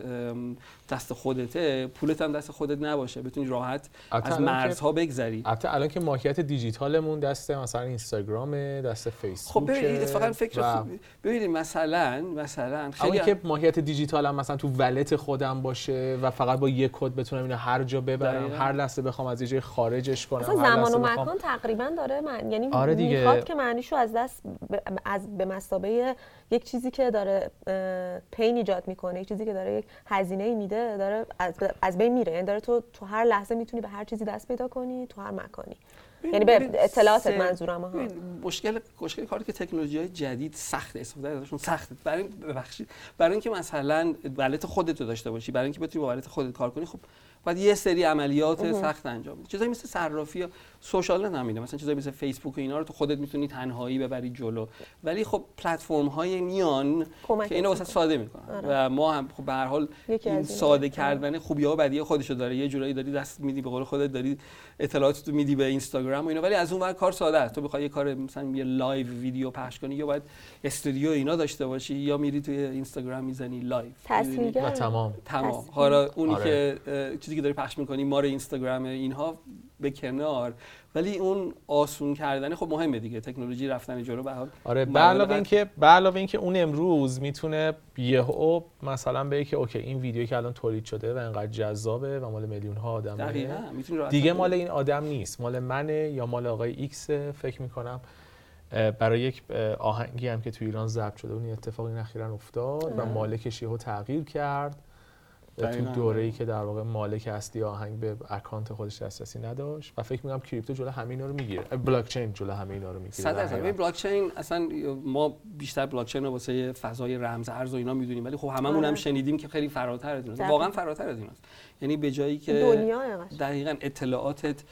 دست خودته پولت هم دست خودت نباشه بتونی راحت از که- مرزها بگذری البته الان که ماهیت دیجیتالمون دست مثلا اینستاگرام دست فیسبوک خب ببینید اتفاقا فکر ببینید مثلا مثلا خیلی اینکه ماهیت دیجیتال هم مثلا تو ولت خودم باشه و فقط با یک کد بتونم اینو هر جا ببرم دقیقاً. هر لحظه بخوام از یه جای خارجش کنم اصلا زمان و بخوام- مکان تقریبا داره من یعنی آره دیگه. می‌خواد که معنیشو از دست ب- از به مسابقه یک چیزی که داره پین ایجاد می‌کنه یک چیزی که داره یک هزینه میده داره از, بین میره. یعنی داره تو تو هر لحظه می‌تونی به هر چیزی دست پیدا کنی تو هر مکانی. یعنی به سه- منظورم ها مشکل مشکل کاری که تکنولوژی های جدید سخت استفاده ازشون سخته. برای ببخشید. برای اینکه مثلا ولت خودت رو داشته باشی برای اینکه بتونی با ولت خودت کار کنی خب باید یه سری عملیات سخت انجام بدی. چیزایی مثل صرافی social net همینه مثلا چیزایی مثل فیسبوک و اینا رو تو خودت می‌تونی تنهایی ببری جلو. ولی خب پلتفرم های میان که اینو واسه. ساده می‌کنن. و ما هم خب به هر حال این. ساده آره. کردن خوبی ها و بدی خودشو داره. یه جورایی داری دست میدی به قول خودت داری اطلاعات تو میدی به اینستاگرام و اینا. ولی از اون ور کار ساده است. تو بخوای یه کار مثلا یه live video پخش کنی یا باید استودیو اینا داشته باشی یا میری توی اینستاگرام می‌زنی live. و تمام. تمام. حالا اونی آره. که چیزی که داری پخش می‌کنی ما رو اینستاگرام اینها به کنار. ولی اون آسون کردن خب مهمه دیگه. تکنولوژی رفتن جلو به حال آره به علاوه اینکه به علاوه اینکه اون امروز می‌تونه یهو مثلا بگه که okay این ویدیویی که الان تولید شده و انقدر جذابه و مال میلیون ها راحت دیگه. مال این آدم نیست. مال منه یا مال آقای X فکر می‌کنم. برای یک آهنگی هم که تو ایران ضبط شده اون اتفاقی اخیرا افتاد و. مالکش یهو تغییر کرد. تو. دوره ای که در واقع مالک اصلی آهنگ به account خودش دسترسی نداشت و فکر می‌کنم crypto جلو همه اینا رو می‌گیره بلاک چین جلو همه اینا رو می‌گیره صد بلاک چین اصلا ما بیشتر بلاک چین رو واسه فضای رمز ارز و اینا می‌دونیم ولی خب هممون هم آره. شنیدیم که خیلی فراتر از. واقعا فراتر از ایناست یعنی به جایی که دنیا. دقیقا اطلاعاتت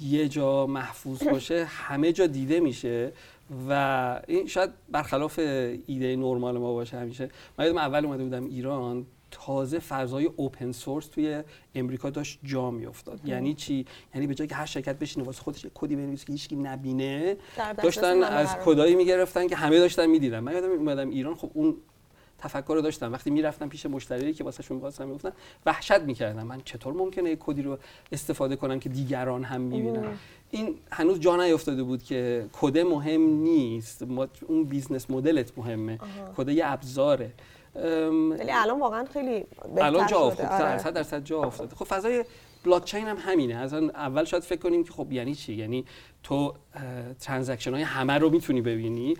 یه جا محفوظ [LAUGHS] باشه همه جا دیده میشه و این شاید برخلاف ایده نرمال ما باشه همیشه من یادم اول اومده بودم ایران تازه فضای open source توی امریکا داشت جا میافتاد. یعنی چی؟ یعنی به جایی که هر شرکت بشینه واسه خودش یه کدی بنویسه که هیچکی نبینه داشتن از کدایی می‌گرفتن که همه داشتن می‌دیدن. من یادم اومدم ایران خب اون تفکر رو داشتم. وقتی می‌رفتم پیش مشتری که واسهشون می‌خواستم می‌گفتن وحشت می‌کردم. من چطور ممکنه یک کدی رو استفاده کنم که دیگران هم می‌بینن؟ این هنوز جا نیافتاده بود که کد مهم نیست. ما اون business model ت مهمه. کد یه ابزاره. ولی الان واقعا خیلی بهتر الان جا. افتاده. آره. 100 درصد جا افتاده. خب فضای بلاک چین هم همینه. از اول شاید فکر کنیم که خب یعنی چی؟ یعنی تو transaction های همه رو می‌تونی ببینی.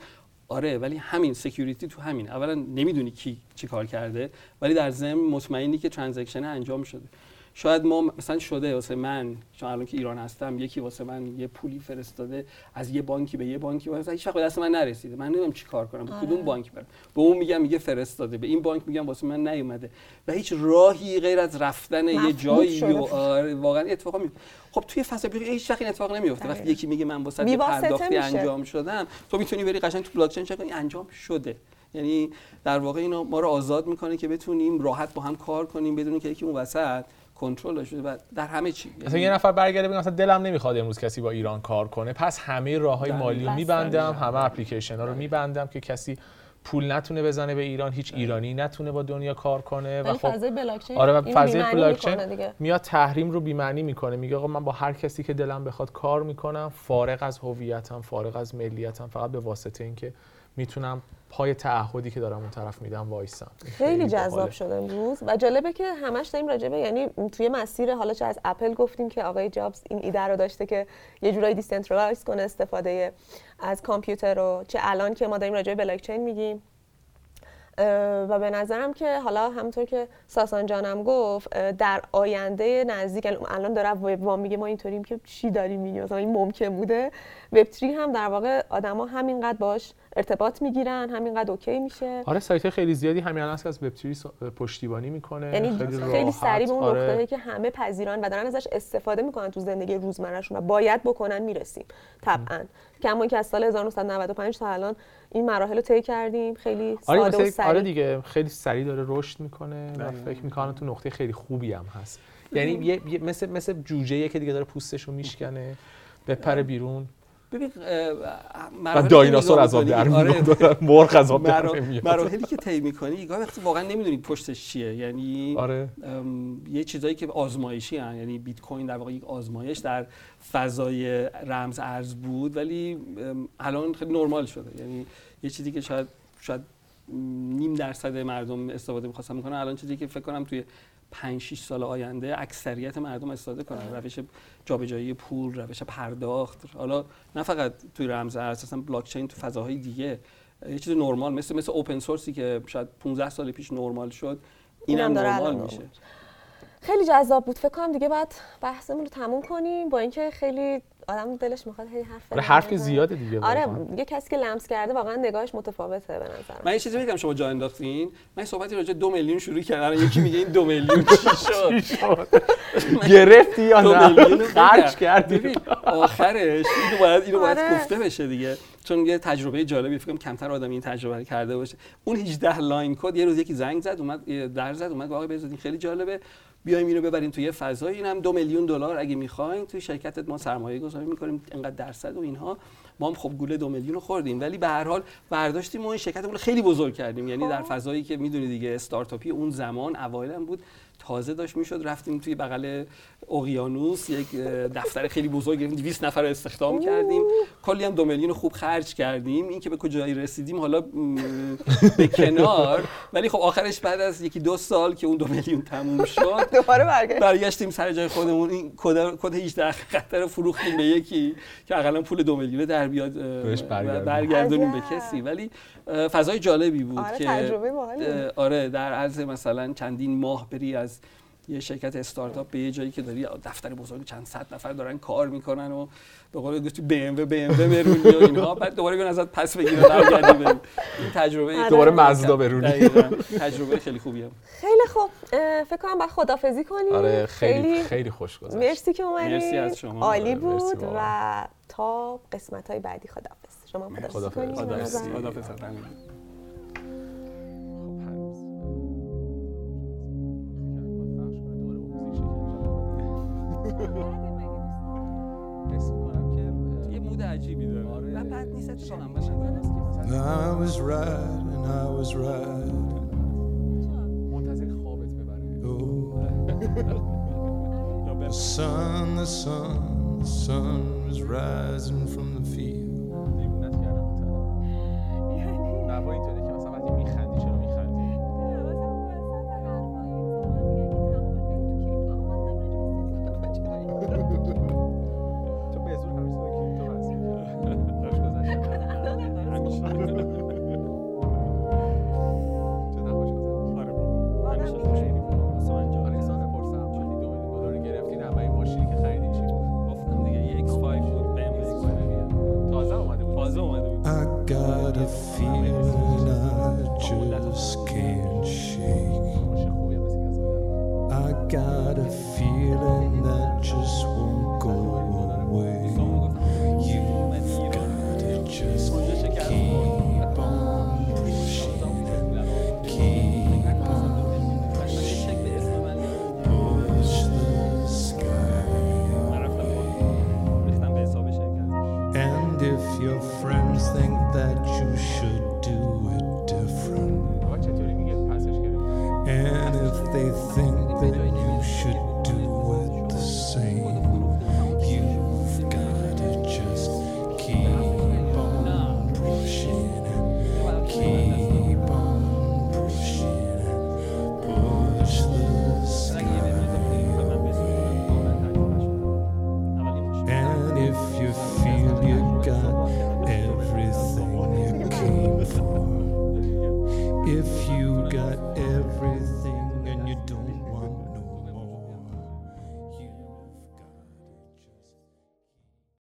آره ولی همین security تو همین. اولا نمی‌دونی کی چی کار کرده ولی در ضمن مطمئنی که transaction انجام شده. شاید ما مثلا شده واسه من چون الان که ایران هستم یکی واسه من یه پولی فرستاده از یه بانکی به یه بانکی و مثلا هیچ وقت دست من نرسیده من نمی‌دونم چی کار کنم به آره. کدوم بانک برم به اون میگم میگه فرستاده به این بانک میگم واسه من نیومده و هیچ راهی غیر از رفتن یه جایی. و آره واقعا اتفاقا می... خب توی فضا بیرون هیچ وقت این اتفاق نمیفته وقتی. یکی میگه من واسه پرداختی. انجام شدم تو می‌تونی بری قشنگ تو بلاک چین چک کنی انجام شده یعنی در واقع اینا ما رو آزاد می‌کنه که بتونیم راحت با هم کار کنیم بدون که یکی اون وسط کنترل شده و در همه چی مثلا یه نفر برگرده بگه مثلا دلم نمی‌خواد امروز کسی با ایران کار کنه پس همه راه های دقیقاً. مالی رو میبندم. همه اپلیکیشن ها رو میبندم که کسی پول نتونه بزنه به ایران هیچ ایرانی نتونه با دنیا کار کنه و خب فضای آره و اینو فضای بی‌معنی بلاک می‌کنه چین دیگه. میاد تحریم رو بی‌معنی می‌کنه میگه آقا من با هر کسی که دلم بخواد کار می‌کنم فارغ از هویتم فارغ از ملیتم فقط به واسطه اینکه می‌تونم پای تعهدی که دارم اون طرف میدم وایسم. خیلی جذاب. شده امروز. و جالبه که همش داریم راجبه یعنی توی مسیر حالا چه از اپل گفتیم که آقای جابز این ایده رو داشته که یه جورایی decentralize کنه استفاده از کامپیوتر رو. چه الان که ما داریم راجبه بلاک چین میگیم. و به نظرم که حالا همونطور که ساسان جانم گفت در آینده نزدیک الان داره web one میگه ما اینطوریم که چی داریم میگیم؟ مثلا این ممکن بوده؟ وب 3 هم در واقع آدما همینقدر باش ارتباط می‌گیرن همینقدر اوکی میشه. آره سایت خیلی زیادی همین الان که از وب 3 پشتیبانی می‌کنه. یعنی خیلی, خیلی. سریع به اون آره. نقطه‌ای که همه پذیران و دارن ازش استفاده می‌کنن تو زندگی روزمرهشون و باید بکنن می‌رسیم. طبعا. کما که از سال 1995 تا الان این مراحل رو طی کردیم خیلی آره ساده و مثلا- سریع آره دیگه خیلی سریع داره رشد می‌کنه و دقیقاً. فکر می‌کنم تو نقطه خیلی خوبی هم هست. یعنی [LAUGHS] یه یه- مثل مثل جوجه که دیگه داره پوستش رو میشکنه بپره بیرون. ببین که دایناسور از آب در آره، مرغ از آب در مراحلی که طی می‌کنی گاهی وقتی واقعا نمی‌دونی پشتش چیه. یعنی آره. یه چیزایی که آزمایشی هن. یعنی بیت کوین در واقع یک آزمایش در فضای رمز ارز بود ولی الان خیلی نرمال شده. یعنی یه چیزی که شاید شاید نیم درصد مردم استفاده می‌خواستن می‌کنن الان چیزی که فکر کنم توی 5 6 سال آینده اکثریت مردم استفاده کنن. روش جابجایی پول روش پرداخت. حالا نه فقط توی رمز ارز اصلا بلاک چین تو فضاهای دیگه یه چیز نرمال مثل مثل اوپن سورسی که شاید 15 سال پیش نرمال شد اینم نرمال میشه. خیلی جذاب بود. فکر کنم دیگه بعد بحثمون رو تموم کنیم. با اینکه خیلی آدم دلش می‌خواد هی حرف آره بزنه. حرف که زیاده دیگه آره واقعا. یه کسی که لمس کرده واقعا نگاهش متفاوته به نظر من. یه چیزی بگم شما جا انداختین. من صحبتی راجع به دو میلیون شروع کردم یکی میگه این دو میلیون [LAUGHS] چی شد؟ [LAUGHS] گرفتی یا نه؟ [LAUGHS] خرج. کردی. آخرش اینو باید اینو باید آره. گفته بشه دیگه. چون یه تجربه جالبی فکر کنم کمتر آدم این تجربه رو کرده باشه. اون 18 line code یه روز یکی زنگ زد اومد در زد اومد آقا بذارین خیلی جالبه. بیایم اینو ببریم توی یه فضایی اینم دو میلیون دلار اگه می‌خواین توی شرکتت ما سرمایه گذاری می‌کنیم. انقدر درصد و اینها. ما هم خب گوله دو میلیون رو خوردیم. ولی به هر حال برداشتیم و این شرکتمون رو خیلی بزرگ کردیم. یعنی در فضایی که می‌دونی دیگه استارتاپی اون زمان اوایل بود. تازه داشت می‌شد رفتیم توی بغل اقیانوس یک دفتر خیلی بزرگ گرفتیم 200 نفر رو استخدام کردیم. کلی هم دو میلیون خوب خرج کردیم. این که به کجایی رسیدیم حالا [LAUGHS] به کنار. ولی خب آخرش بعد از یکی دو سال که اون دو میلیون تموم [LAUGHS] شد دوباره برگشت. برگشتیم سر جای خودمون. این کد کد 18 خطر رو فروختیم به یکی که اقلا پول دو میلیون در بیاد برگردونیم. به. کسی. ولی فضای جالبی بود آره، که تجربه آره در عرض مثلا چندین ماه بری از یه شرکت استارتاپ به یه جایی که داری دفتر بزرگ چند صد نفر دارن کار می‌کنن و به قول گفتی بی ام و بی ام و برونی و اینها. بعد دوباره بیان ازت پس بگیره برگردی بری این تجربه آره. دوباره مزدا برونی. تجربه خیلی خوبیه. خیلی خوب. فکر کنم باید خدافزی کنیم. آره خیلی خیلی خوش گذشت. مرسی که اومدید مرسی از شما. عالی آره، بود. و تا قسمت های بعدی خدافز شما هم خدافزی. کنید اتفاقا I was right and I was right. منتظر خوابت ببره. Oh, [LAUGHS] the sun, the sun, the sun was rising from the field. نه با